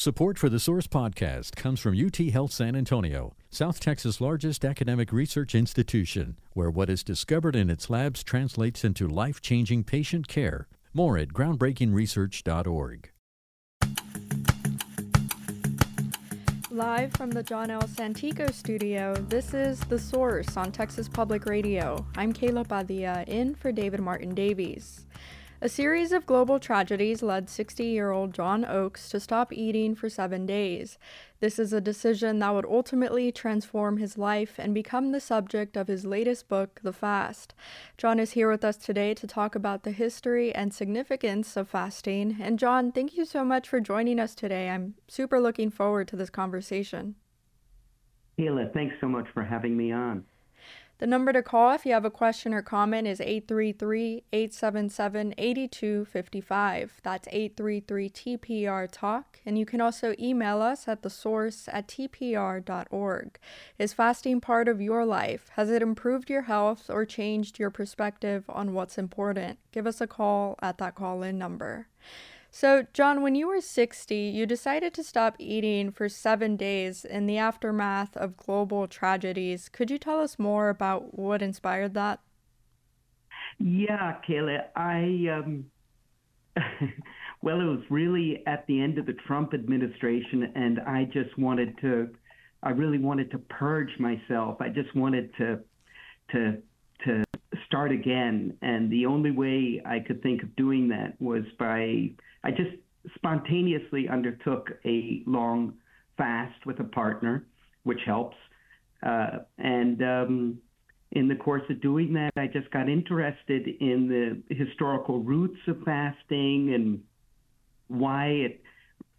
Support for the Source podcast comes from UT Health San Antonio, South Texas' largest academic research institution, where what is discovered in its labs translates into life changing patient care. More at groundbreakingresearch.org. Live from the John L. Santikos studio, this is The Source on Texas Public Radio. I'm Kayla Padilla, in for David Martin Davies. A series of global tragedies led 60 year old John Oakes to stop eating for seven days. This is a decision that would ultimately transform his life and become the subject of his latest book, The Fast. John is here with us today to talk about the history and significance of fasting. And, John, thank you so much for joining us today. I'm super looking forward to this conversation. Kayla, thanks so much for having me on. The number to call if you have a question or comment is 833 877 8255. That's 833 TPR Talk. And you can also email us at the source at tpr.org. Is fasting part of your life? Has it improved your health or changed your perspective on what's important? Give us a call at that call in number. So, John, when you were 60, you decided to stop eating for seven days in the aftermath of global tragedies. Could you tell us more about what inspired that? Yeah, Kayla. I, um, well, it was really at the end of the Trump administration, and I just wanted to, I really wanted to purge myself. I just wanted to, to, to start again. And the only way I could think of doing that was by I just spontaneously undertook a long fast with a partner, which helps. Uh, and um, in the course of doing that, I just got interested in the historical roots of fasting and why it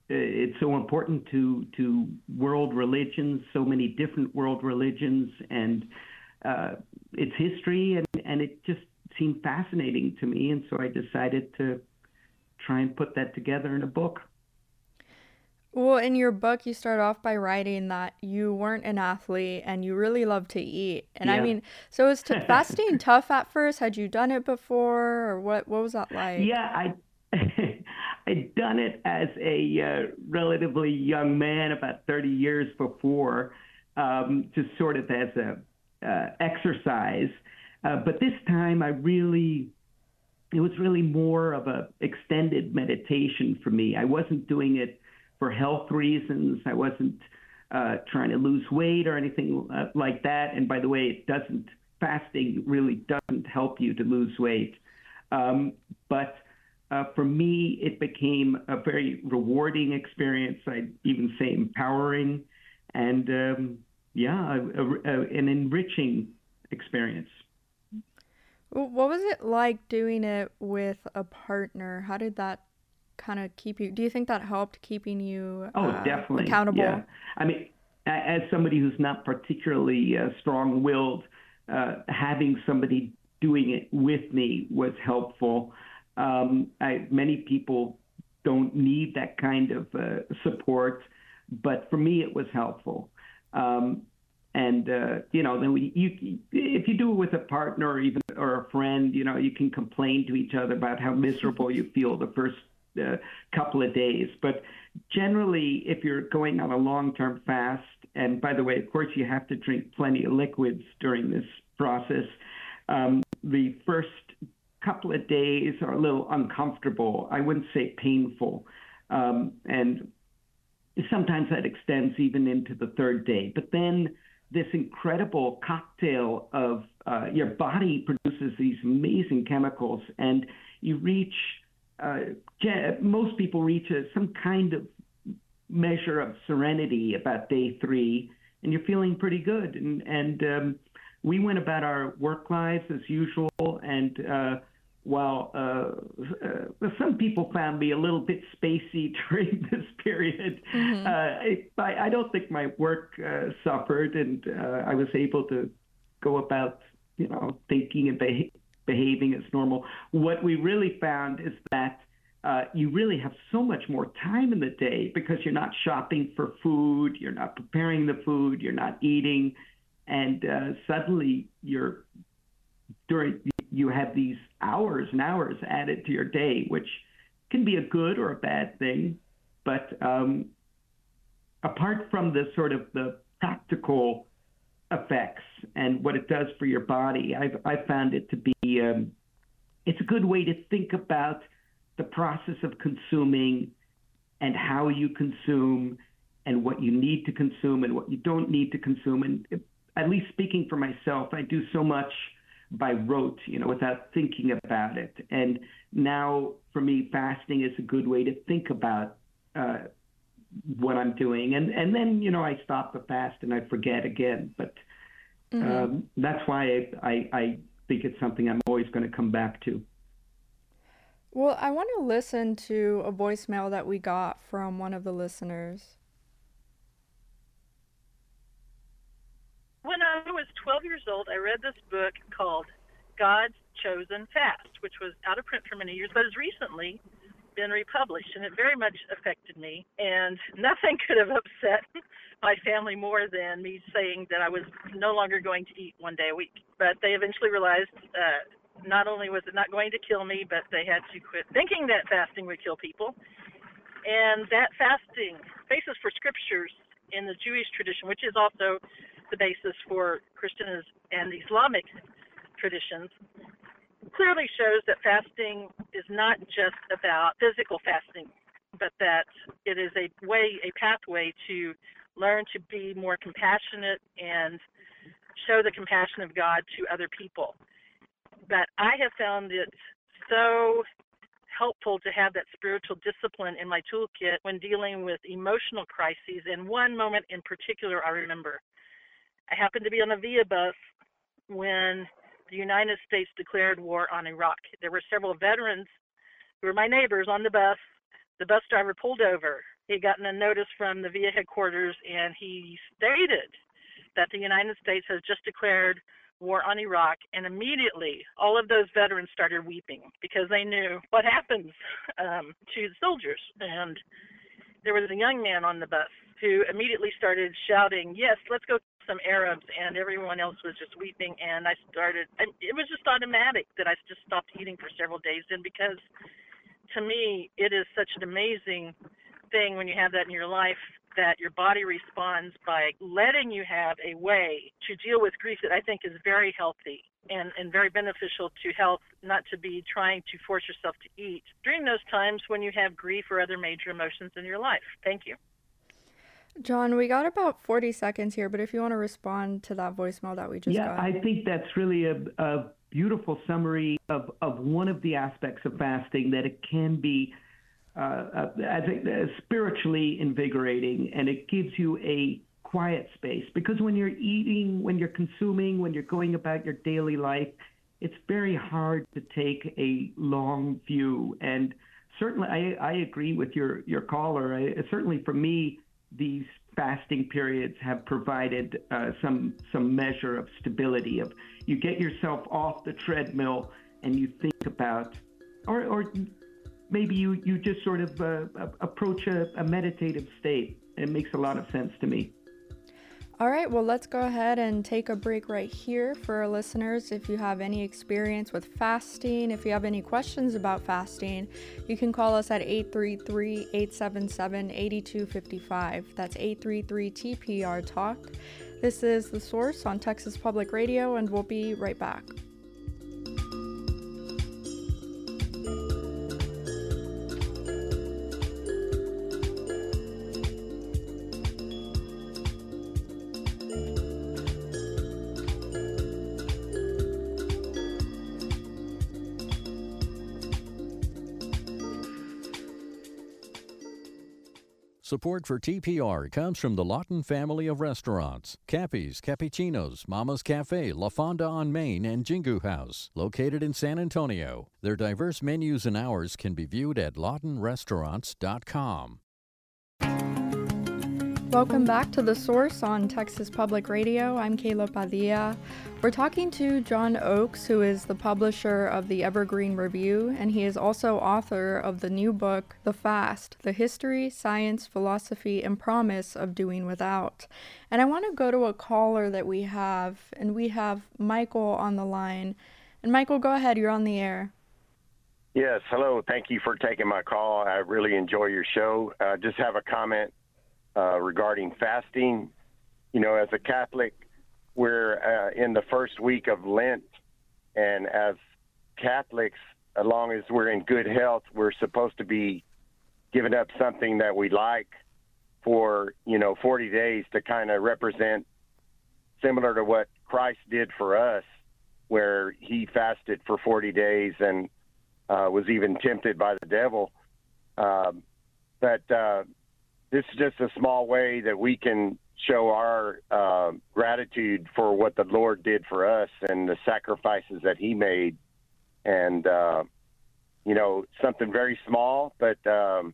it's so important to to world religions, so many different world religions, and uh, its history, and and it just seemed fascinating to me, and so I decided to try and put that together in a book. Well, in your book, you start off by writing that you weren't an athlete and you really love to eat. And yeah. I mean, so was t- fasting tough at first? Had you done it before, or what? What was that like? Yeah, I I'd done it as a uh, relatively young man, about 30 years before, um, just sort of as a uh, exercise. Uh, but this time, I really it was really more of a extended meditation for me. I wasn't doing it for health reasons. I wasn't uh, trying to lose weight or anything uh, like that. And by the way, it doesn't fasting really doesn't help you to lose weight. Um, but uh, for me, it became a very rewarding experience. I'd even say empowering, and um, yeah, a, a, an enriching experience. What was it like doing it with a partner? How did that kind of keep you? Do you think that helped keeping you oh, uh, definitely. accountable? Yeah. I mean, as somebody who's not particularly uh, strong willed, uh, having somebody doing it with me was helpful. Um, I, many people don't need that kind of uh, support, but for me, it was helpful. Um, and uh, you know then we, you if you do it with a partner or even or a friend you know you can complain to each other about how miserable you feel the first uh, couple of days. But generally if you're going on a long term fast and by the way of course you have to drink plenty of liquids during this process um, the first couple of days are a little uncomfortable. I wouldn't say painful um, and sometimes that extends even into the third day. But then this incredible cocktail of uh, your body produces these amazing chemicals, and you reach. Uh, most people reach a, some kind of measure of serenity about day three, and you're feeling pretty good. And, and um, we went about our work lives as usual, and uh, while uh, uh, some people found me a little bit spacey during this period, mm-hmm. uh, I, I, don't think my work uh, suffered, and uh, I was able to go about, you know, thinking and beha- behaving as normal. What we really found is that uh, you really have so much more time in the day because you're not shopping for food, you're not preparing the food, you're not eating, and suddenly you're during you have these hours and hours added to your day, which can be a good or a bad thing. But um, apart from the sort of the practical effects and what it does for your body, I've, I've found it to be um, it's a good way to think about the process of consuming and how you consume and what you need to consume and what you don't need to consume. And at least speaking for myself, I do so much by rote, you know, without thinking about it. And now for me, fasting is a good way to think about uh, what I'm doing. And and then you know I stop the fast and I forget again. But mm-hmm. um, that's why I, I I think it's something I'm always going to come back to. Well, I want to listen to a voicemail that we got from one of the listeners. When I was 12 years old, I read this book called God's Chosen Fast, which was out of print for many years, but has recently been republished, and it very much affected me. And nothing could have upset my family more than me saying that I was no longer going to eat one day a week. But they eventually realized uh, not only was it not going to kill me, but they had to quit thinking that fasting would kill people. And that fasting basis for scriptures in the Jewish tradition, which is also the basis for Christian and Islamic traditions, clearly shows that fasting is not just about physical fasting, but that it is a way, a pathway to learn to be more compassionate and show the compassion of God to other people. But I have found it so helpful to have that spiritual discipline in my toolkit when dealing with emotional crises. And one moment in particular I remember. I happened to be on a VIA bus when the United States declared war on Iraq. There were several veterans who were my neighbors on the bus. The bus driver pulled over. He had gotten a notice from the VIA headquarters and he stated that the United States has just declared war on Iraq, and immediately all of those veterans started weeping because they knew what happens um, to the soldiers. And there was a young man on the bus who immediately started shouting, "Yes, let's go some Arabs," and everyone else was just weeping. And I started. And it was just automatic that I just stopped eating for several days. And because to me, it is such an amazing thing when you have that in your life that your body responds by letting you have a way to deal with grief that I think is very healthy and, and very beneficial to health, not to be trying to force yourself to eat during those times when you have grief or other major emotions in your life. Thank you. John, we got about 40 seconds here, but if you want to respond to that voicemail that we just yeah, got. Yeah, I think that's really a, a beautiful summary of, of one of the aspects of fasting that it can be uh, I think uh, spiritually invigorating, and it gives you a quiet space because when you're eating, when you're consuming, when you're going about your daily life, it's very hard to take a long view. And certainly, I, I agree with your your caller. I, certainly, for me, these fasting periods have provided uh, some some measure of stability. Of you get yourself off the treadmill and you think about, or or maybe you, you just sort of uh, approach a, a meditative state. It makes a lot of sense to me. All right, well, let's go ahead and take a break right here for our listeners. If you have any experience with fasting, if you have any questions about fasting, you can call us at 833 877 8255. That's 833 TPR Talk. This is The Source on Texas Public Radio, and we'll be right back. Support for TPR comes from the Lawton family of restaurants Cappy's, Cappyccino's, Mama's Cafe, La Fonda on Main, and Jingu House, located in San Antonio. Their diverse menus and hours can be viewed at lawtonrestaurants.com. Welcome back to The Source on Texas Public Radio. I'm Kayla Padilla. We're talking to John Oakes, who is the publisher of the Evergreen Review, and he is also author of the new book, The Fast The History, Science, Philosophy, and Promise of Doing Without. And I want to go to a caller that we have, and we have Michael on the line. And Michael, go ahead, you're on the air. Yes, hello. Thank you for taking my call. I really enjoy your show. Uh, just have a comment uh, regarding fasting. You know, as a Catholic, we're uh, in the first week of Lent, and as Catholics, as long as we're in good health, we're supposed to be giving up something that we like for you know 40 days to kind of represent similar to what Christ did for us, where he fasted for 40 days and uh, was even tempted by the devil. Um, but uh, this is just a small way that we can show our uh, gratitude for what the Lord did for us and the sacrifices that He made. And, uh, you know, something very small, but um,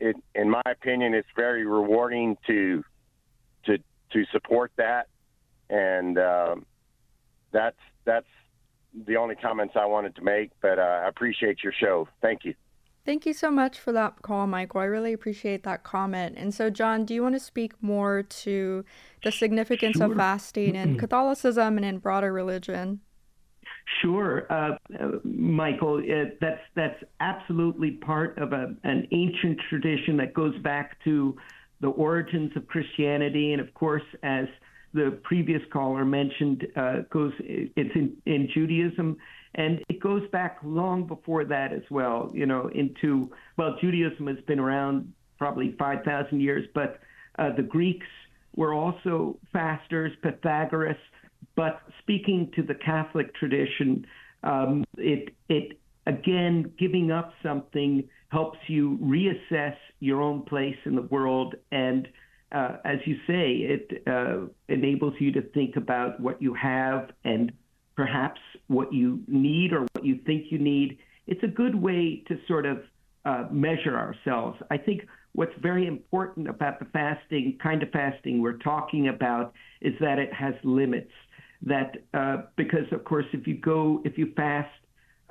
it, in my opinion, it's very rewarding to to to support that. And um, that's that's the only comments I wanted to make. But uh, I appreciate your show. Thank you. Thank you so much for that call, Michael. I really appreciate that comment. And so, John, do you want to speak more to the significance sure. of fasting in Catholicism and in broader religion? Sure, uh, uh, Michael. Uh, that's that's absolutely part of a, an ancient tradition that goes back to the origins of Christianity, and of course, as the previous caller mentioned, uh, goes it's in, in Judaism and it goes back long before that as well, you know, into, well, Judaism has been around probably 5,000 years, but uh, the Greeks were also fasters, Pythagoras. But speaking to the Catholic tradition, um, it, it, again, giving up something helps you reassess your own place in the world. And uh, as you say, it uh, enables you to think about what you have and perhaps what you need or what you think you need. It's a good way to sort of uh, measure ourselves. I think what's very important about the fasting, kind of fasting we're talking about, is that it has limits. That uh, because, of course, if you go, if you fast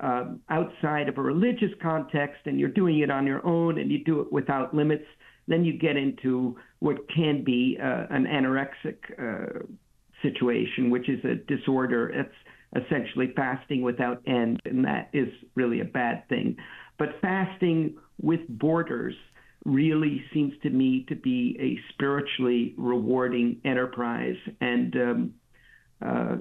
um, outside of a religious context and you're doing it on your own and you do it without limits, then you get into what can be uh, an anorexic uh, situation, which is a disorder. It's essentially fasting without end, and that is really a bad thing. But fasting with borders really seems to me to be a spiritually rewarding enterprise, and um, uh,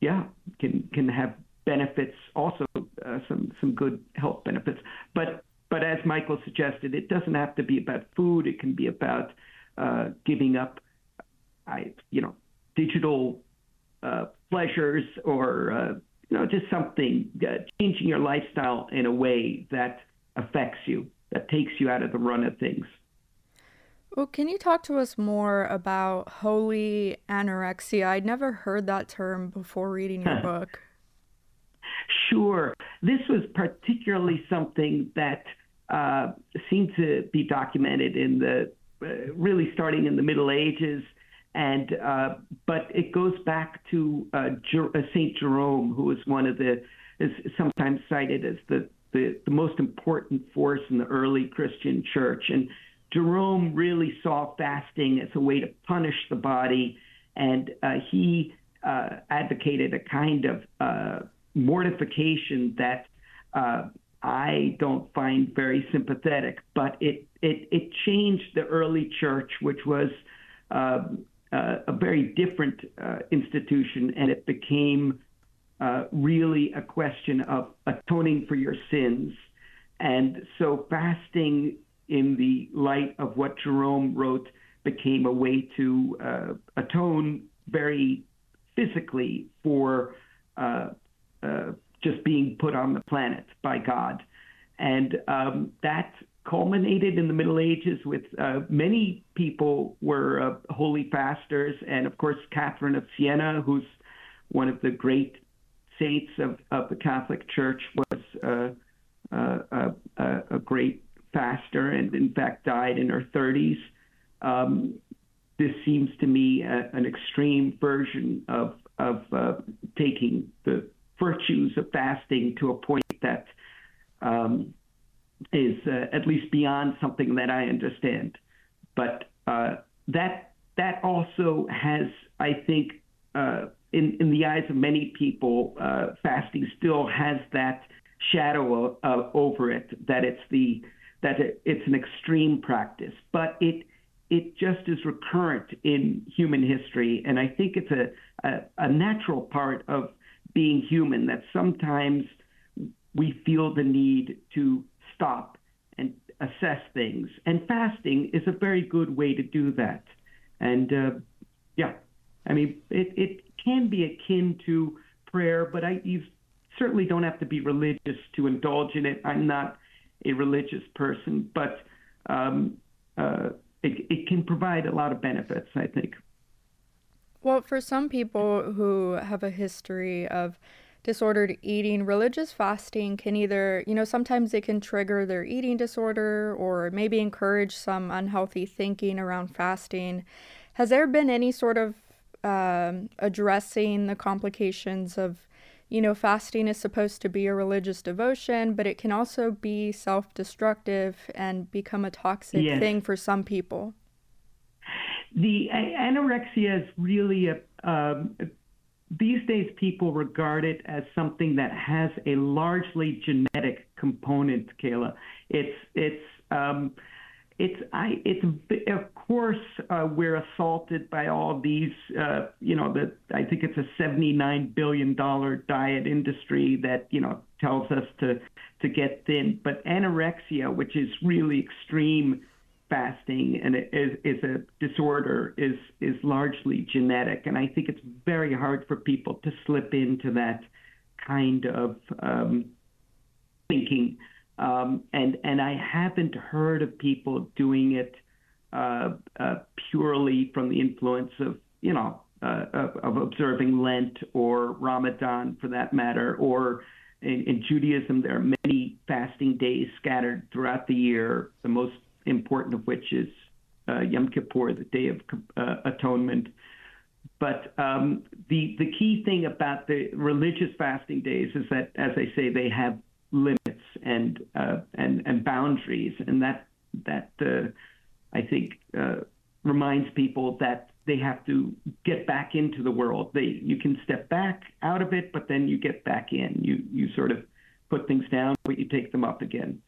yeah, can can have benefits also uh, some some good health benefits. But but as Michael suggested, it doesn't have to be about food. It can be about uh, giving up, I you know, digital uh, pleasures or uh, you know just something uh, changing your lifestyle in a way that affects you that takes you out of the run of things. Well can you talk to us more about holy anorexia? I'd never heard that term before reading your book. Sure. This was particularly something that uh, seemed to be documented in the uh, really starting in the middle ages and uh, but it goes back to uh, uh, Saint Jerome, who is one of the is sometimes cited as the, the the most important force in the early Christian church. And Jerome really saw fasting as a way to punish the body, and uh, he uh, advocated a kind of uh, mortification that I don't find very sympathetic. But it it it changed the early church, which was uh, a very different uh, institution, and it became uh, really a question of atoning for your sins. And so, fasting in the light of what Jerome wrote became a way to uh, atone very physically for uh, uh, just being put on the planet by God. And um, that culminated in the Middle Ages with uh, many people were uh, holy fasters, and of course Catherine of Siena, who's one of the great saints of, of the Catholic Church, was uh, uh a, a, great faster, and in fact died in her 30s. Um, this seems to me a, an extreme version of of uh, taking the virtues of fasting to a point that um, is uh, at least beyond something that I understand. But uh, that that also has, I think, uh, in in the eyes of many people, uh, fasting still has that shadow over it that it's the that it, it's an extreme practice, but it it just is recurrent in human history, and I think it's a, a, a natural part of being human that sometimes we feel the need to stop and assess things. And fasting is a very good way to do that. And uh, yeah, I mean, it, it can be akin to prayer, but I, you certainly don't have to be religious to indulge in it. I'm not a religious person, but um, uh, it, it can provide a lot of benefits, I think. Well, for some people who have a history of disordered eating, religious fasting can either, you know, sometimes it can trigger their eating disorder or maybe encourage some unhealthy thinking around fasting. Has there been any sort of um, addressing the complications of, you know, fasting is supposed to be a religious devotion, but it can also be self destructive and become a toxic yes. thing for some people? The anorexia is really a, um, these days people regard it as something that has a largely genetic component, Kayla. It's it's um, it's I it's of course uh, we're assaulted by all these uh, you know the I think it's a 79 billion dollar diet industry that you know tells us to to get thin, but anorexia, which is really extreme fasting and it is, is a disorder is is largely genetic, and I think it's very hard for people to slip into that kind of um, thinking. Um, and and I haven't heard of people doing it uh, uh, purely from the influence of you know uh, of, of, observing Lent or Ramadan for that matter, or in, in Judaism there are many fasting days scattered throughout the year. The most important of which is uh, Yom Kippur, the Day of uh, Atonement. But um, the the key thing about the religious fasting days is that, as I say, they have limits and uh, and and boundaries, and that that uh, I think uh, reminds people that they have to get back into the world. They you can step back out of it, but then you get back in. You you sort of put things down, but you take them up again.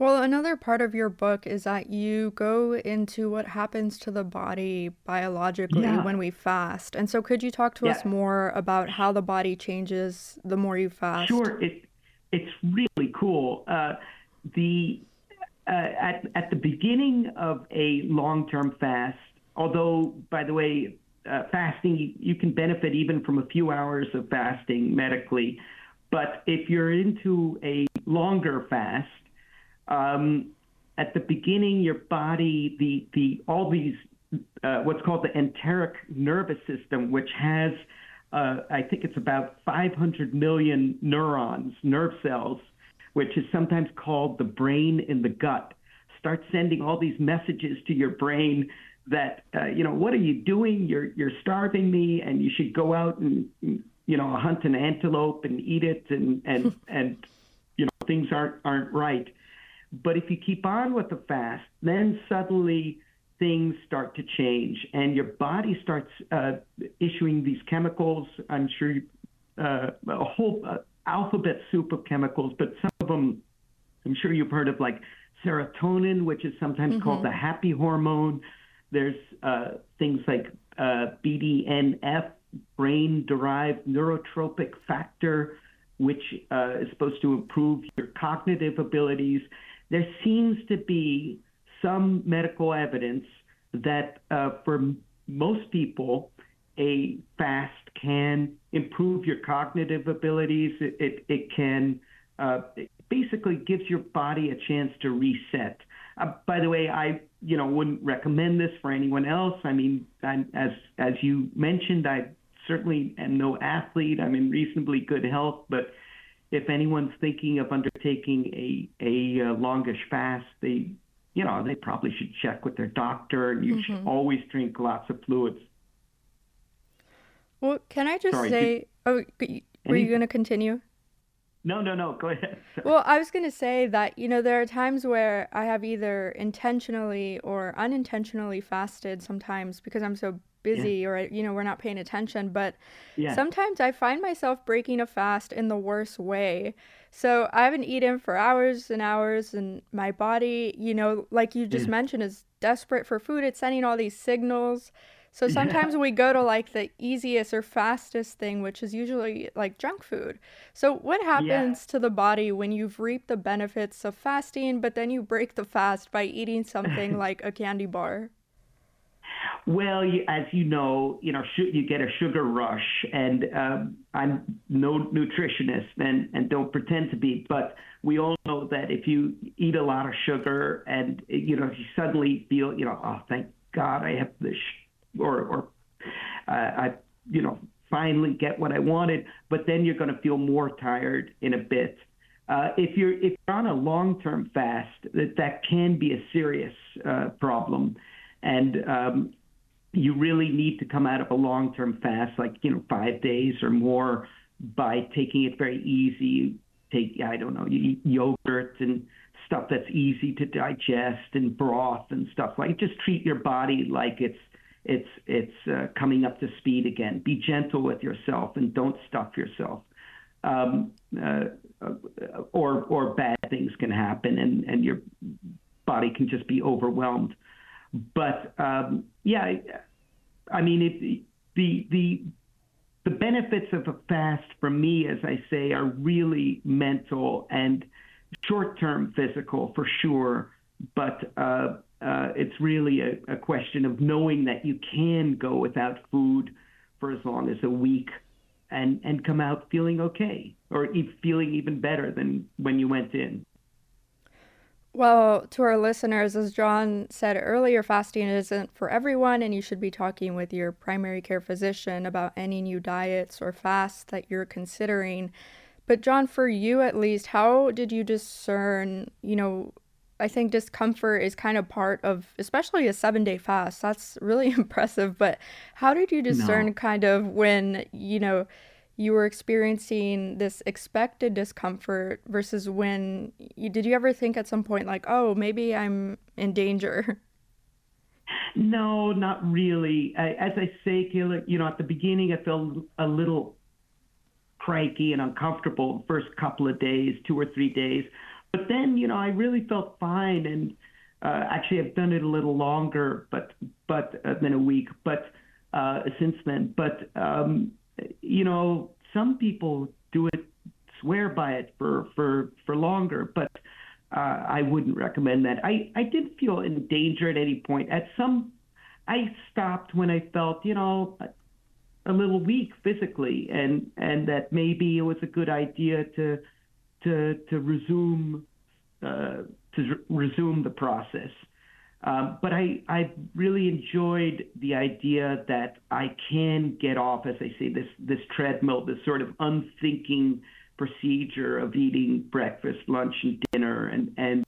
Well, another part of your book is that you go into what happens to the body biologically yeah. when we fast. And so could you talk to yeah. us more about how the body changes the more you fast? Sure. It, it's really cool. Uh, the uh, at, at the beginning of a long-term fast, although, by the way, uh, fasting, you can benefit even from a few hours of fasting medically. But if you're into a longer fast, um, at the beginning, your body, the the all these uh, what's called the enteric nervous system, which has uh, I think it's about 500 million neurons, nerve cells, which is sometimes called the brain in the gut. Start sending all these messages to your brain that uh, you know what are you doing? You're you're starving me, and you should go out and you know hunt an antelope and eat it, and and and you know things aren't aren't right. But if you keep on with the fast, then suddenly things start to change and your body starts uh, issuing these chemicals. I'm sure you, uh, a whole uh, alphabet soup of chemicals, but some of them I'm sure you've heard of like serotonin, which is sometimes mm-hmm. called the happy hormone. There's uh, things like uh, BDNF, brain derived neurotrophic factor, which uh, is supposed to improve your cognitive abilities there seems to be some medical evidence that uh, for most people, a fast can improve your cognitive abilities. It, it, it can uh, it basically gives your body a chance to reset. Uh, by the way, I you know wouldn't recommend this for anyone else. I mean, I'm, as as you mentioned, I certainly am no athlete. I'm in reasonably good health, but if anyone's thinking of undertaking a a uh, longish fast, they you know they probably should check with their doctor, and you mm-hmm. should always drink lots of fluids. Well, can I just Sorry, say? Did, oh, were any, you going to continue? No, no, no. Go ahead. well, I was going to say that you know there are times where I have either intentionally or unintentionally fasted sometimes because I'm so busy Yeah. or you know we're not paying attention but Yeah. sometimes i find myself breaking a fast in the worst way. So i haven't eaten for hours and hours and my body you know like you just Yeah. mentioned is desperate for food. It's sending all these signals. So sometimes we go to like the easiest or fastest thing which is usually like junk food. So what happens to the body when you've reaped the benefits of fasting but then you break the fast by eating something like a candy bar Well, you, as you know, you know, you get a sugar rush, and um, I'm no nutritionist, and and don't pretend to be, but we all know that if you eat a lot of sugar, and you know, you suddenly feel, you know, oh, thank God I have this, or or uh, I, you know, finally get what I wanted, but then you're going to feel more tired in a bit. Uh, if you're if you're on a long-term fast, that that can be a serious uh, problem, and um, you really need to come out of a long-term fast, like you know five days or more, by taking it very easy. Take I don't know, yogurt and stuff that's easy to digest and broth and stuff like. Just treat your body like it's it's it's uh, coming up to speed again. Be gentle with yourself and don't stuff yourself. Um, uh, or or bad things can happen and and your body can just be overwhelmed. But um, yeah, I, mean it, the the the benefits of a fast for me, as I say, are really mental and short-term physical for sure. But uh, uh, it's really a, a question of knowing that you can go without food for as long as a week and and come out feeling okay or e- feeling even better than when you went in. Well, to our listeners, as John said earlier, fasting isn't for everyone, and you should be talking with your primary care physician about any new diets or fasts that you're considering. But, John, for you at least, how did you discern? You know, I think discomfort is kind of part of, especially a seven day fast. That's really impressive. But how did you discern No. kind of when, you know, you were experiencing this expected discomfort versus when you, did you ever think at some point like oh maybe i'm in danger No, not really. I, as I say, Kayla, you know, at the beginning, I felt a little cranky and uncomfortable first couple of days, two or three days. But then, you know, I really felt fine. And uh, actually, I've done it a little longer, but but uh, than a week. But uh, since then, but um, you know, some people do it, swear by it for for for longer, but uh, I wouldn't recommend that. I I did feel in danger at any point. At some, I stopped when I felt, you know, a little weak physically, and and that maybe it was a good idea to to to resume uh, to resume the process. Um, but I, I really enjoyed the idea that I can get off, as I say, this this treadmill, this sort of unthinking procedure of eating breakfast, lunch, and dinner, and and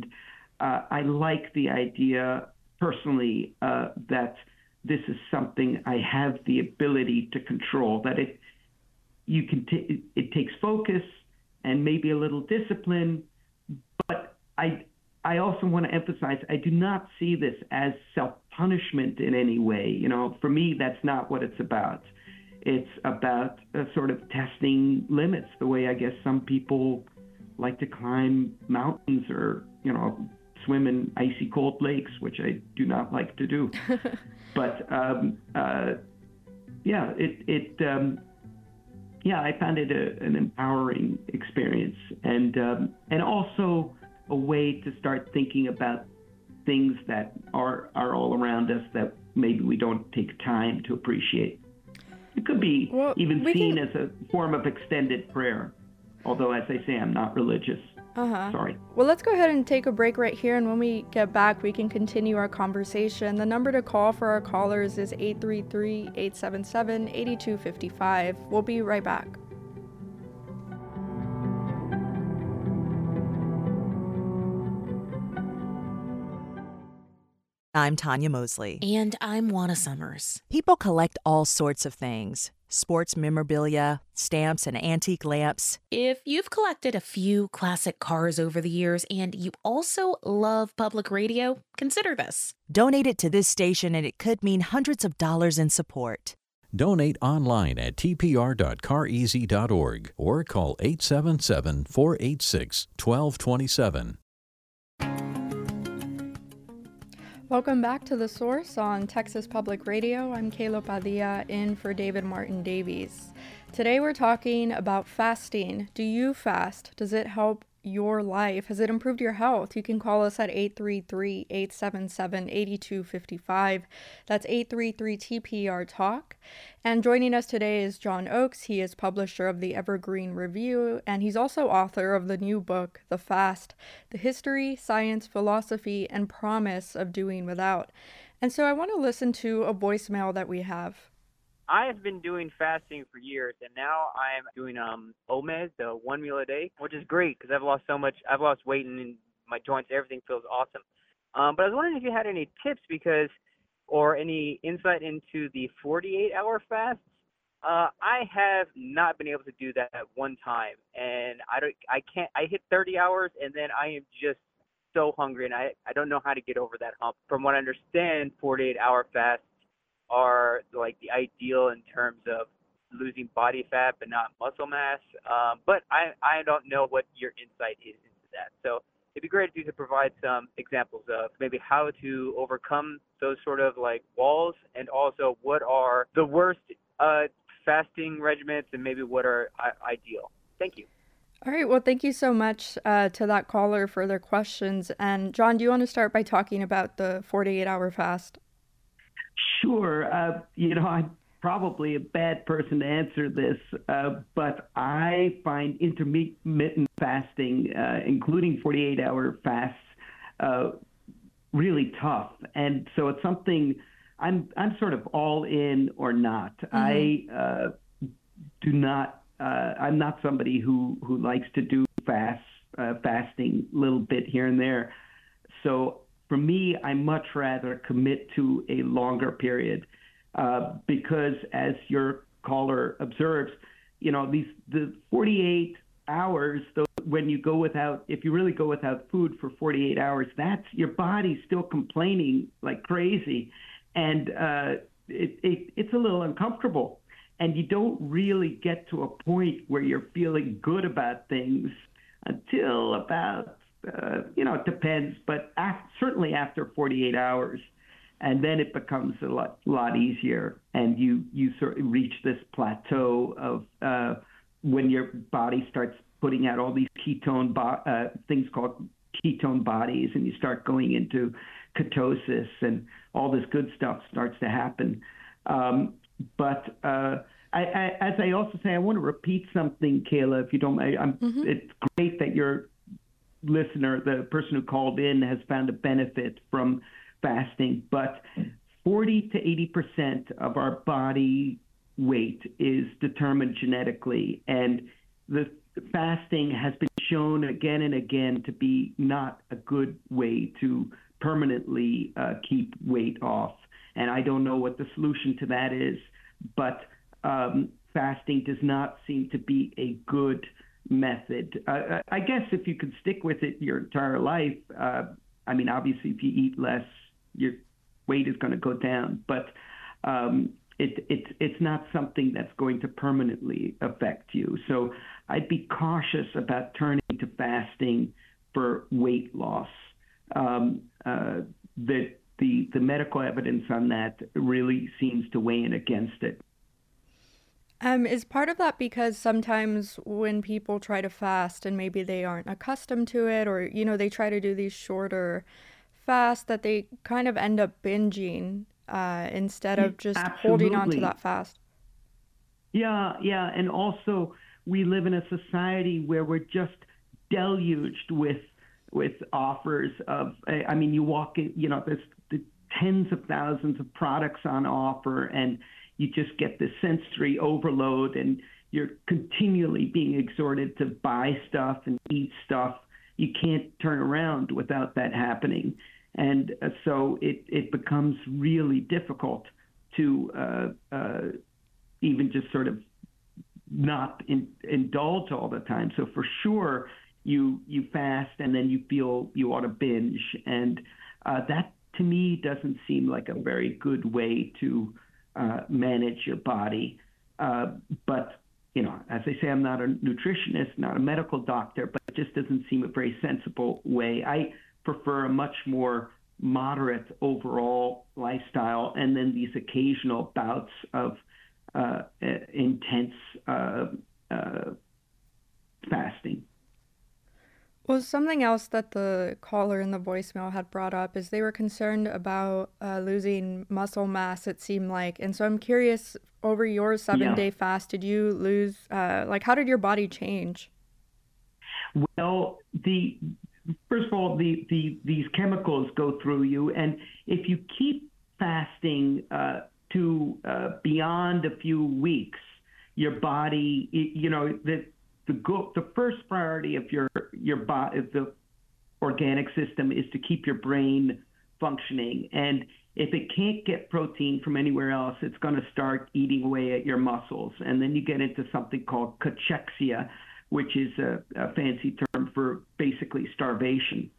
uh, I like the idea personally uh, that this is something I have the ability to control. That it you can t- it takes focus and maybe a little discipline, but I I also want to emphasize I do not see this as self punishment in any way. You know, for me, that's not what it's about. It's about uh, sort of testing limits, the way I guess some people like to climb mountains or, you know, swim in icy cold lakes, which I do not like to do. but um, uh, yeah, it, it um, yeah, I found it a, an empowering experience, and um, and also a way to start thinking about things that are are all around us that maybe we don't take time to appreciate. It could be Well, even seen can- as a form of extended prayer, although as I say, I'm not religious. uh-huh Sorry. well let's go ahead and take a break right here and when we get back we can continue our conversation the number to call for our callers is 833-877-8255 we'll be right back I'm Tanya Mosley. And I'm Juana Summers. People collect all sorts of things sports memorabilia, stamps, and antique lamps. If you've collected a few classic cars over the years and you also love public radio, consider this. Donate it to this station, and it could mean hundreds of dollars in support. Donate online at tpr.careasy.org or call 877 486 1227. Welcome back to The Source on Texas Public Radio. I'm Kayla Padilla in for David Martin Davies. Today we're talking about fasting. Do you fast? Does it help your life? Has it improved your health? You can call us at 833 877 8255. That's 833 TPR Talk. And joining us today is John Oakes. He is publisher of the Evergreen Review, and he's also author of the new book, The Fast The History, Science, Philosophy, and Promise of Doing Without. And so I want to listen to a voicemail that we have. I have been doing fasting for years, and now I'm doing um OMAD, the one meal a day, which is great because I've lost so much. I've lost weight and my joints, everything feels awesome. Um, but I was wondering if you had any tips because, or any insight into the 48-hour fast. Uh, I have not been able to do that at one time, and I don't. I can't. I hit 30 hours, and then I am just so hungry, and I I don't know how to get over that hump. From what I understand, 48-hour fasts are like the ideal in terms of losing body fat but not muscle mass. Um, but I, I don't know what your insight is into that. So it'd be great if you could provide some examples of maybe how to overcome those sort of like walls and also what are the worst uh, fasting regimens and maybe what are ideal. Thank you. All right. Well, thank you so much uh, to that caller for their questions. And John, do you want to start by talking about the 48 hour fast? Sure. Uh, you know, I'm probably a bad person to answer this, uh, but I find intermittent fasting, uh, including 48 hour fasts, uh, really tough. And so it's something I'm, I'm sort of all in or not. Mm-hmm. I uh, do not, uh, I'm not somebody who, who likes to do fast, fasting a little bit here and there. So for me, I much rather commit to a longer period uh, because, as your caller observes, you know these the 48 hours. Though when you go without, if you really go without food for 48 hours, that's your body's still complaining like crazy, and uh, it, it, it's a little uncomfortable. And you don't really get to a point where you're feeling good about things until about uh, you know, it depends, but af- certainly after 48 hours, and then it becomes a lot, lot easier, and you you sort of reach this plateau of uh, when your body starts putting out all these ketone bo- uh, things called ketone bodies, and you start going into ketosis, and all this good stuff starts to happen. Um, but uh, I, I, as I also say, I want to repeat something, Kayla, if you don't mind. Mm-hmm. It's great that you're listener, the person who called in, has found a benefit from fasting, but 40 to 80 percent of our body weight is determined genetically, and the fasting has been shown again and again to be not a good way to permanently uh, keep weight off. And I don't know what the solution to that is, but um, fasting does not seem to be a good method. Uh, I guess if you could stick with it your entire life, uh, I mean, obviously, if you eat less, your weight is going to go down, but um, it, it, it's not something that's going to permanently affect you. So I'd be cautious about turning to fasting for weight loss. Um, uh, the, the, the medical evidence on that really seems to weigh in against it. Um, is part of that because sometimes when people try to fast and maybe they aren't accustomed to it, or you know they try to do these shorter fasts, that they kind of end up binging uh, instead of just Absolutely. holding on to that fast. Yeah, yeah, and also we live in a society where we're just deluged with with offers of. I mean, you walk in, you know, there's the tens of thousands of products on offer and you just get this sensory overload and you're continually being exhorted to buy stuff and eat stuff. You can't turn around without that happening. And uh, so it, it becomes really difficult to uh, uh, even just sort of not in, indulge all the time. So for sure, you you fast and then you feel you ought to binge, and uh, that to me doesn't seem like a very good way to uh, manage your body. Uh, but you know, as I say, I'm not a nutritionist, not a medical doctor, but it just doesn't seem a very sensible way. I prefer a much more moderate overall lifestyle, and then these occasional bouts of uh, intense uh, uh, fasting. Well, something else that the caller in the voicemail had brought up is they were concerned about uh, losing muscle mass, it seemed like. And so I'm curious over your seven yeah. day fast, did you lose, uh, like, how did your body change? Well, the first of all, the, the these chemicals go through you, and if you keep fasting uh, to uh, beyond a few weeks, your body, you know, the the go, the first priority of your your body, the organic system, is to keep your brain functioning. And if it can't get protein from anywhere else, it's going to start eating away at your muscles, and then you get into something called cachexia, which is a, a fancy term for basically starvation.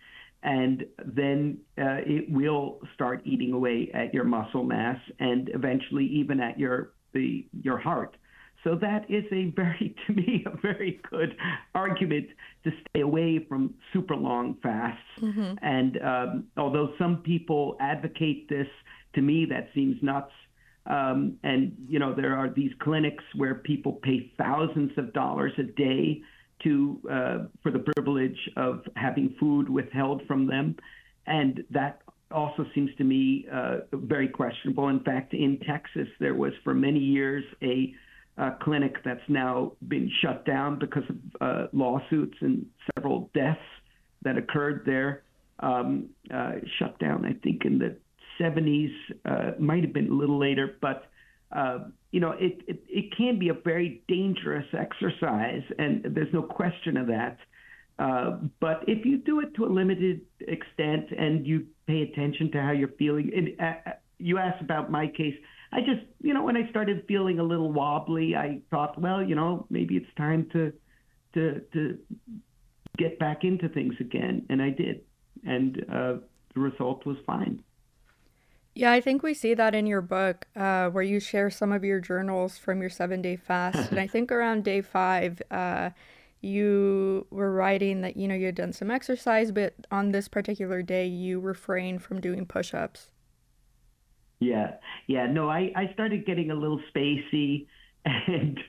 And then uh, it will start eating away at your muscle mass and eventually even at your the your heart. So that is a very, to me, a very good argument to stay away from super long fasts. Mm-hmm. And um, although some people advocate this, to me that seems nuts. Um, and you know there are these clinics where people pay thousands of dollars a day to uh, for the privilege of having food withheld from them, and that also seems to me uh, very questionable. In fact, in Texas, there was for many years a uh, clinic that's now been shut down because of uh, lawsuits and several deaths that occurred there. Um, uh, shut down, I think, in the 70s, uh, might have been a little later, but uh, you know, it, it it can be a very dangerous exercise, and there's no question of that. Uh, but if you do it to a limited extent and you pay attention to how you're feeling, and you asked about my case. I just, you know, when I started feeling a little wobbly, I thought, well, you know, maybe it's time to to to get back into things again, and I did, and uh, the result was fine. Yeah, I think we see that in your book, uh, where you share some of your journals from your seven day fast, and I think around day five. Uh, you were writing that you know you had done some exercise but on this particular day you refrained from doing push-ups yeah, yeah. No, I, I started getting a little spacey, and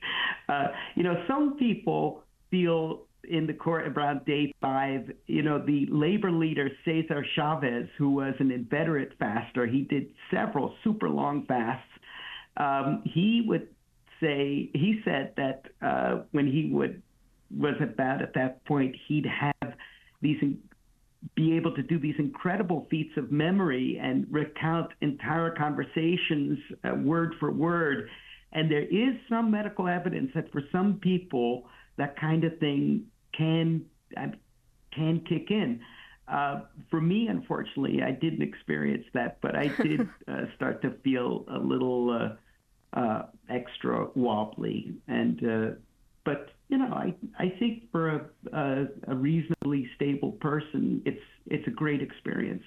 uh, you know, some people feel in the court around day five, you know, the labor leader Cesar Chavez, who was an inveterate faster, he did several super long fasts. Um, he would say he said that uh, when he would was about at that point, he'd have these be able to do these incredible feats of memory and recount entire conversations uh, word for word. And there is some medical evidence that for some people, that kind of thing can uh, can kick in. Uh, for me, unfortunately, I didn't experience that, but I did uh, start to feel a little uh, uh, extra wobbly. And but you know, I I think for a, a, a reasonably stable person, it's it's a great experience.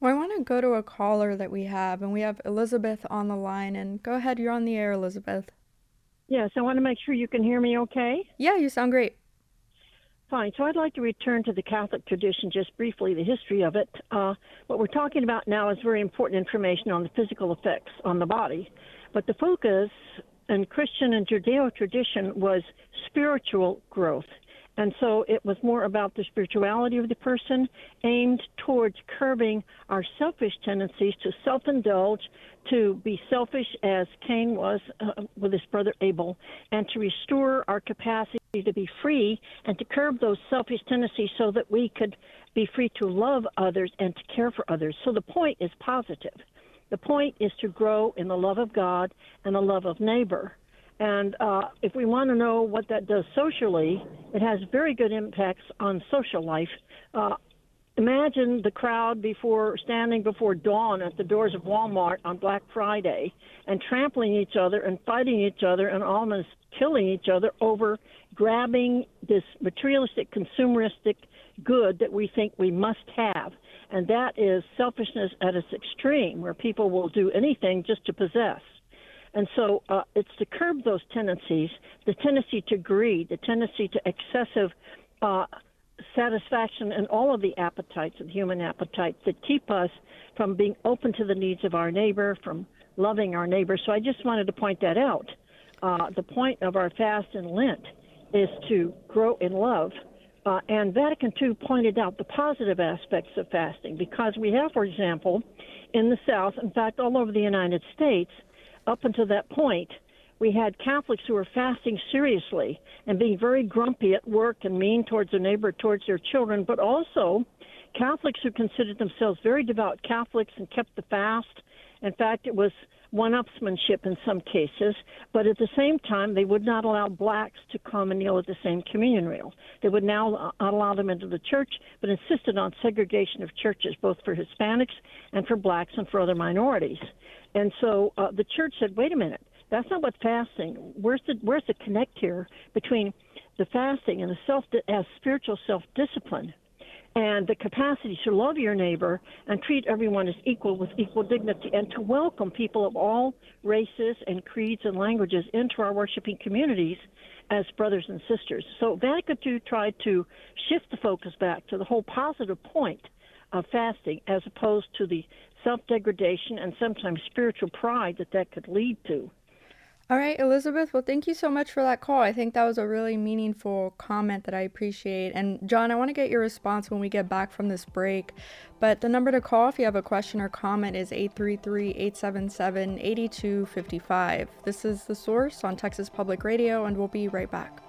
Well, I want to go to a caller that we have, and we have Elizabeth on the line. And go ahead, you're on the air, Elizabeth. Yes, I want to make sure you can hear me okay. Yeah, you sound great. Fine. So I'd like to return to the Catholic tradition just briefly, the history of it. Uh, what we're talking about now is very important information on the physical effects on the body. But the focus in Christian and Judeo tradition was spiritual growth. And so it was more about the spirituality of the person aimed towards curbing our selfish tendencies to self indulge, to be selfish as Cain was uh, with his brother Abel, and to restore our capacity to be free and to curb those selfish tendencies so that we could be free to love others and to care for others. So the point is positive. The point is to grow in the love of God and the love of neighbor. And uh, if we want to know what that does socially, it has very good impacts on social life. Uh, imagine the crowd before standing before dawn at the doors of Walmart on Black Friday and trampling each other and fighting each other and almost killing each other over grabbing this materialistic consumeristic good that we think we must have. And that is selfishness at its extreme, where people will do anything just to possess. And so uh, it's to curb those tendencies, the tendency to greed, the tendency to excessive uh, satisfaction in all of the appetites of human appetites that keep us from being open to the needs of our neighbor, from loving our neighbor. So I just wanted to point that out. Uh, the point of our fast in Lent is to grow in love. Uh, and Vatican II pointed out the positive aspects of fasting because we have, for example, in the South, in fact, all over the United States, up until that point, we had Catholics who were fasting seriously and being very grumpy at work and mean towards their neighbor, towards their children, but also Catholics who considered themselves very devout Catholics and kept the fast. In fact, it was one-upsmanship in some cases, but at the same time, they would not allow blacks to come and kneel at the same communion rail. They would now not allow them into the church, but insisted on segregation of churches, both for Hispanics and for blacks and for other minorities. And so uh, the church said, wait a minute, that's not what fasting. Where's the where's the connect here between the fasting and the self as spiritual self discipline and the capacity to love your neighbor and treat everyone as equal with equal dignity and to welcome people of all races and creeds and languages into our worshiping communities as brothers and sisters. So Vatican II tried to shift the focus back to the whole positive point of fasting as opposed to the self degradation and sometimes spiritual pride that that could lead to. All right, Elizabeth. Well, thank you so much for that call. I think that was a really meaningful comment that I appreciate. And, John, I want to get your response when we get back from this break. But the number to call if you have a question or comment is 833 877 8255. This is The Source on Texas Public Radio, and we'll be right back.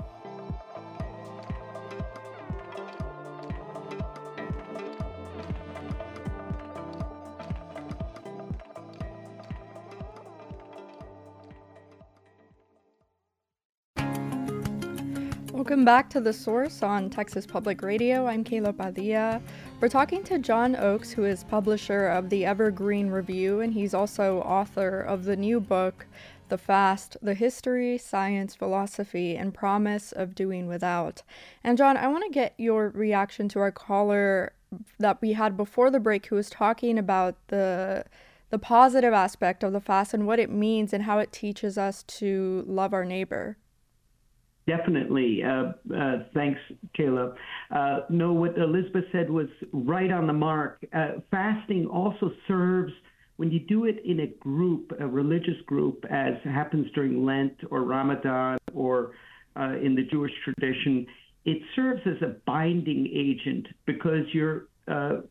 Welcome back to The Source on Texas Public Radio. I'm Kayla Padilla. We're talking to John Oakes, who is publisher of the Evergreen Review, and he's also author of the new book, The Fast The History, Science, Philosophy, and Promise of Doing Without. And, John, I want to get your reaction to our caller that we had before the break who was talking about the the positive aspect of the fast and what it means and how it teaches us to love our neighbor. Definitely. Uh, uh, thanks, Kayla. Uh, no, what Elizabeth said was right on the mark. Uh, fasting also serves, when you do it in a group, a religious group, as happens during Lent or Ramadan or uh, in the Jewish tradition, it serves as a binding agent because you're uh,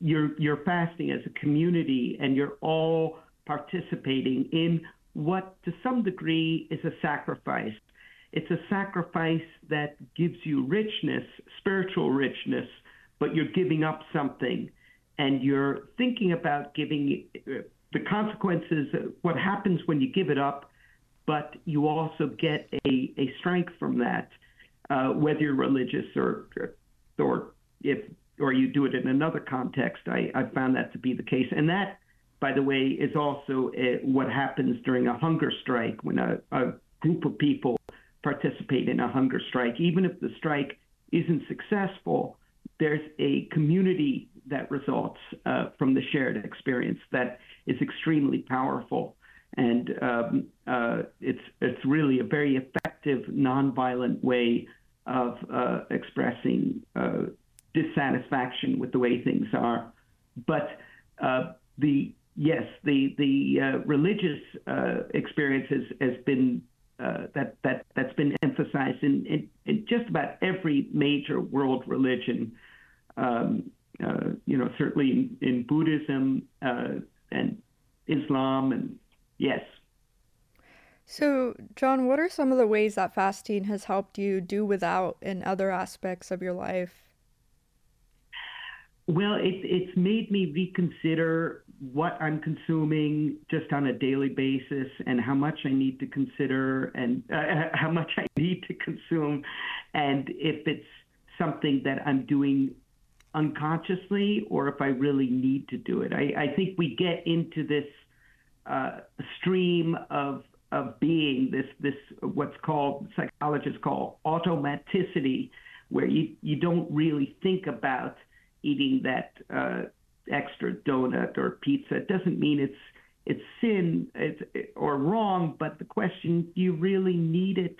you're you're fasting as a community and you're all participating in what to some degree is a sacrifice it's a sacrifice that gives you richness, spiritual richness, but you're giving up something and you're thinking about giving uh, the consequences, what happens when you give it up, but you also get a, a strength from that, uh, whether you're religious or, or if or you do it in another context. I, I found that to be the case. And that, by the way, is also uh, what happens during a hunger strike when a, a group of people participate in a hunger strike. Even if the strike isn't successful, there's a community that results uh, from the shared experience that is extremely powerful. And um, uh, it's it's really a very effective nonviolent way of uh, expressing uh, dissatisfaction with the way things are. But uh, the yes, the the uh, religious experience has, has been uh, that that that's been emphasized in, in, in, just about every major world religion. Um, uh, you know, certainly in, in Buddhism uh, and Islam, and yes. So, John, what are some of the ways that fasting has helped you do without in other aspects of your life? Well, it, it's made me reconsider what I'm consuming just on a daily basis and how much I need to consider and uh, how much I need to consume, and if it's something that I'm doing unconsciously or if I really need to do it. I, I think we get into this uh, stream of of being this this what's called psychologists call automaticity, where you you don't really think about eating that uh, extra donut or pizza. It doesn't mean it's it's sin it's, or wrong, but the question: Do you really need it?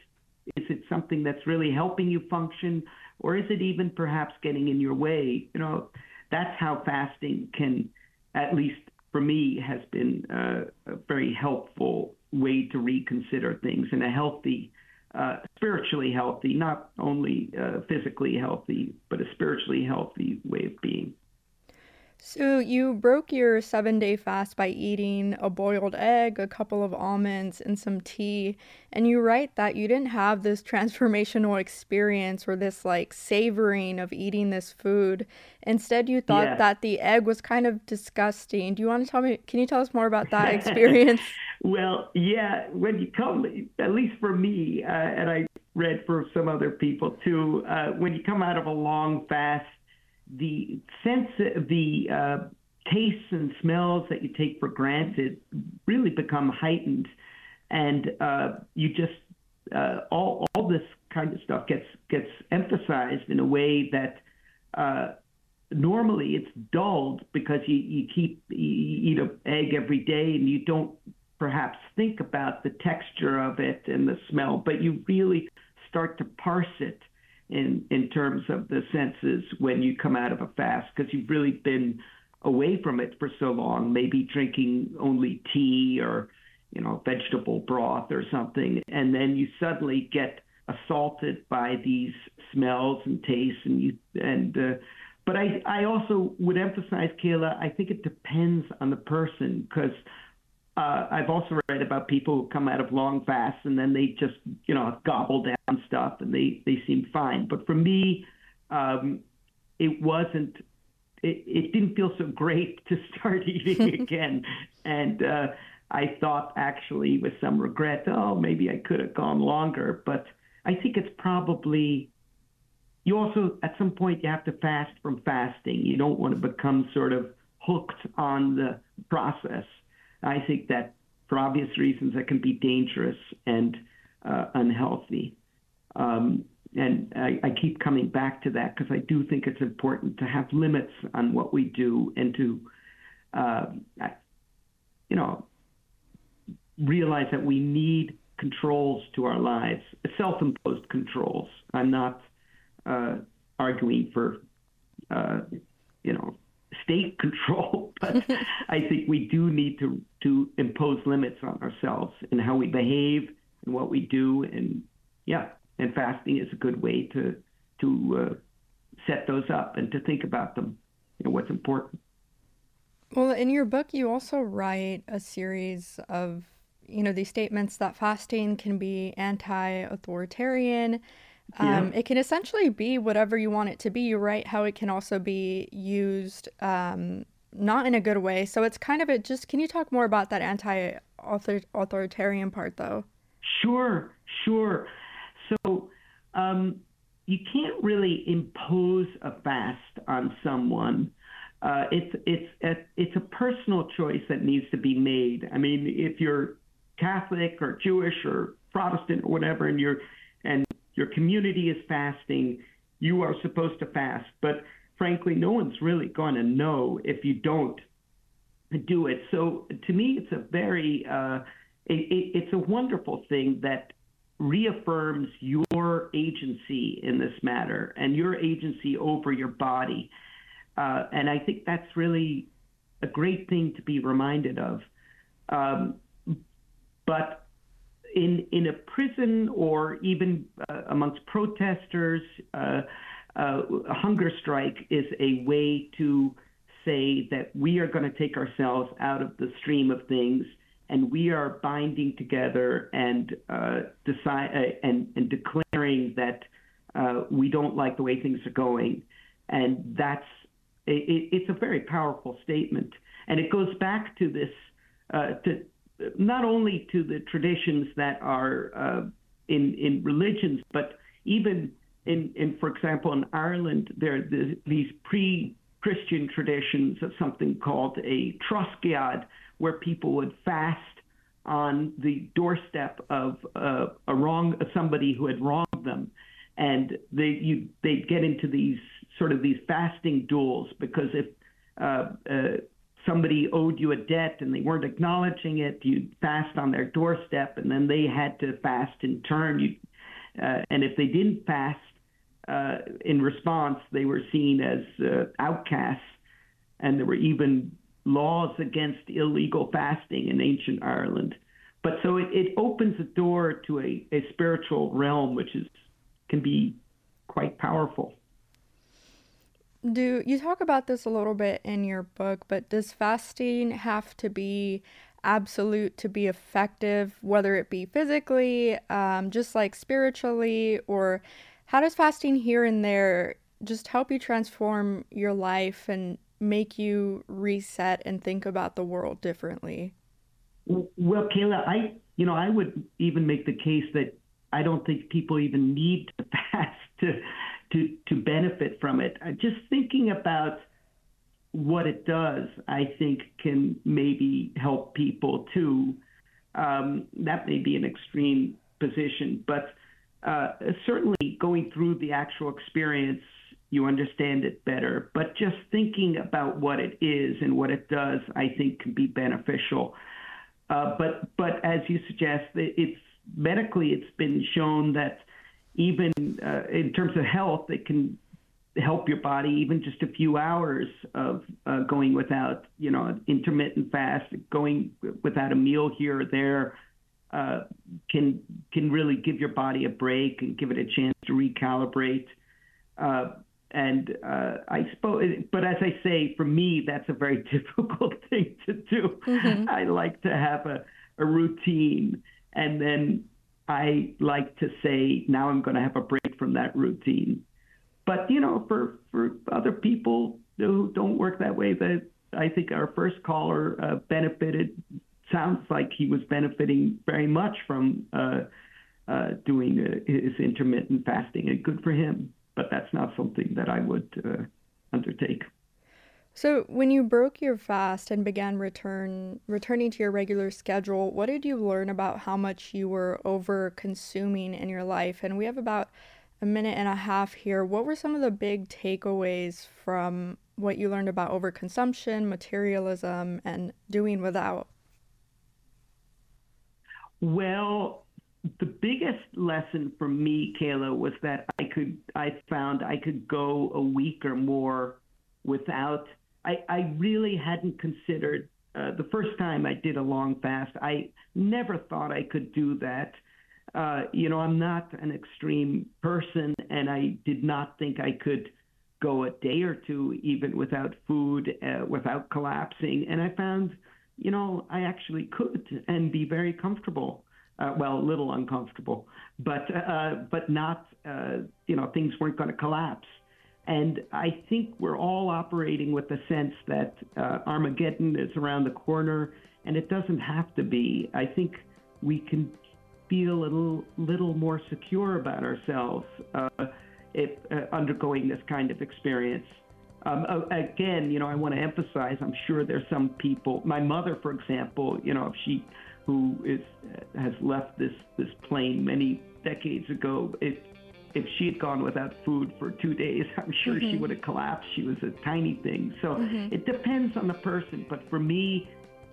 Is it something that's really helping you function, or is it even perhaps getting in your way? You know, that's how fasting can, at least for me, has been uh, a very helpful way to reconsider things in a healthy, uh, spiritually healthy, not only uh, physically healthy, but a spiritually healthy way of being. So, you broke your seven day fast by eating a boiled egg, a couple of almonds, and some tea. And you write that you didn't have this transformational experience or this like savoring of eating this food. Instead, you thought Yeah. that the egg was kind of disgusting. Do you want to tell me? Can you tell us more about that experience? Well, yeah, when you come, at least for me, uh, and I read for some other people too, uh, when you come out of a long fast, the sense, the uh, tastes and smells that you take for granted really become heightened, and uh, you just uh, all all this kind of stuff gets gets emphasized in a way that. Uh, normally it's dulled because you, you keep you eat an egg every day and you don't perhaps think about the texture of it and the smell, but you really start to parse it in in terms of the senses when you come out of a fast because you've really been away from it for so long, maybe drinking only tea or you know vegetable broth or something, and then you suddenly get assaulted by these smells and tastes and you and uh, but I, I also would emphasize, Kayla, I think it depends on the person because uh, I've also read about people who come out of long fasts and then they just, you know, gobble down stuff and they, they seem fine. But for me, um, it wasn't, it, it didn't feel so great to start eating again. And uh, I thought actually with some regret, oh, maybe I could have gone longer. But I think it's probably you also at some point you have to fast from fasting. You don't want to become sort of hooked on the process. I think that for obvious reasons that can be dangerous and uh, unhealthy. Um, and I, I keep coming back to that because I do think it's important to have limits on what we do and to, uh, you know, realize that we need controls to our lives, self-imposed controls. I'm not uh, arguing for, uh, you know, state control, but I think we do need to to impose limits on ourselves and how we behave and what we do, and yeah, and fasting is a good way to to uh, set those up and to think about them. You know, what's important. Well, in your book, you also write a series of, you know, these statements that fasting can be anti-authoritarian. Um, Yeah. It can essentially be whatever you want it to be. You write how it can also be used um, not in a good way. So it's kind of a just. Can you talk more about that anti-authoritarian part, though? Sure, sure. So um, you can't really impose a fast on someone. Uh, it's it's a, it's a personal choice that needs to be made. I mean, if you're Catholic or Jewish or Protestant or whatever, and you're your community is fasting, you are supposed to fast. But frankly, no one's really going to know if you don't do it. So to me, it's a very uh, it, it, it's a wonderful thing that reaffirms your agency in this matter and your agency over your body. Uh, and I think that's really a great thing to be reminded of. Um, but in in a prison or even uh, amongst protesters, uh, uh, a hunger strike is a way to say that we are going to take ourselves out of the stream of things and we are binding together and uh, decide uh, and, and declaring that uh, we don't like the way things are going, and that's it, it's a very powerful statement, and it goes back to this to not only to the traditions that are uh, in in religions, but even in, in for example, in Ireland, there are the, these pre-Christian traditions of something called a troscadh, where people would fast on the doorstep of uh, a wrong somebody who had wronged them, and they you they'd get into these sort of these fasting duels because if uh, uh, somebody owed you a debt and they weren't acknowledging it, you'd fast on their doorstep, and then they had to fast in turn. You, uh, and if they didn't fast uh, in response, they were seen as uh, outcasts, and there were even laws against illegal fasting in ancient Ireland. But so it, it opens the door to a, a spiritual realm, which is can be quite powerful. Do you talk about this a little bit in your book, but does fasting have to be absolute to be effective, whether it be physically, um, just like spiritually, or how does fasting here and there just help you transform your life and make you reset and think about the world differently? Well, Kayla, I you know I would even make the case that I don't think people even need to fast to to to benefit from it. Just thinking about what it does, I think, can maybe help people too. Um, that may be an extreme position, but uh, certainly going through the actual experience, you understand it better. But just thinking about what it is and what it does, I think, can be beneficial. Uh, but but as you suggest, it's medically it's been shown that even uh, in terms of health, it can help your body even just a few hours of uh, going without, you know, intermittent fast, going without a meal here or there, uh, can can really give your body a break and give it a chance to recalibrate. Uh, and uh, I suppose, but as I say, for me, that's a very difficult thing to do. Mm-hmm. I like to have a, a routine, and then I like to say, now I'm going to have a break from that routine. But you know, for for other people who don't work that way, that I think our first caller uh, benefited. Sounds like he was benefiting very much from uh, uh, doing uh, his intermittent fasting, and good for him. But that's not something that I would uh, undertake. So, when you broke your fast and began return returning to your regular schedule, what did you learn about how much you were over consuming in your life? And we have about a minute and a half here. What were some of the big takeaways from what you learned about overconsumption, materialism, and doing without? Well, the biggest lesson for me, Kayla, was that I could I found I could go a week or more without I, I really hadn't considered uh, the first time I did a long fast. I never thought I could do that. Uh, you know, I'm not an extreme person, and I did not think I could go a day or two even without food, uh, without collapsing. And I found, you know, I actually could and be very comfortable. Uh, well, a little uncomfortable, but uh, but not, uh, you know, things weren't going to collapse. And I think we're all operating with the sense that uh, Armageddon is around the corner, and it doesn't have to be. I think we can feel a little, little more secure about ourselves uh, if uh, undergoing this kind of experience. Um, again, you know, I want to emphasize. I'm sure there's some people. My mother, for example, you know, she, who is has left this this plane many decades ago, it if she had gone without food for two days, I'm sure mm-hmm. she would have collapsed. She was a tiny thing. So mm-hmm. it depends on the person. But for me,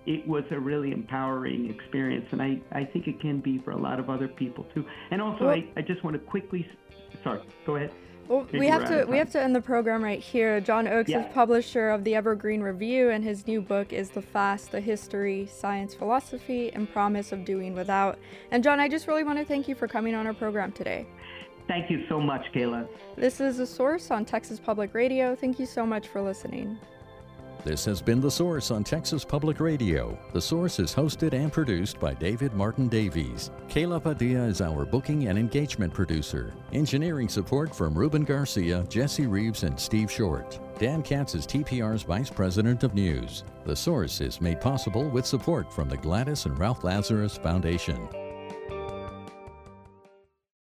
it was a really empowering experience. And I, I think it can be for a lot of other people too. And also, well, I, I just want to quickly, sorry, go ahead. Well, we have to we have to end the program right here. John Oakes yeah. is publisher of the Evergreen Review, and his new book is The Fast: The History, Science, Philosophy, and Promise of Doing Without. And John, I just really want to thank you for coming on our program today. Thank you so much, Kayla. This is The Source on Texas Public Radio. Thank you so much for listening. This has been The Source on Texas Public Radio. The Source is hosted and produced by David Martin Davies. Kayla Padilla is our booking and engagement producer. Engineering support from Ruben Garcia, Jesse Reeves, and Steve Short. Dan Katz is TPR's Vice President of News. The Source is made possible with support from the Gladys and Ralph Lazarus Foundation.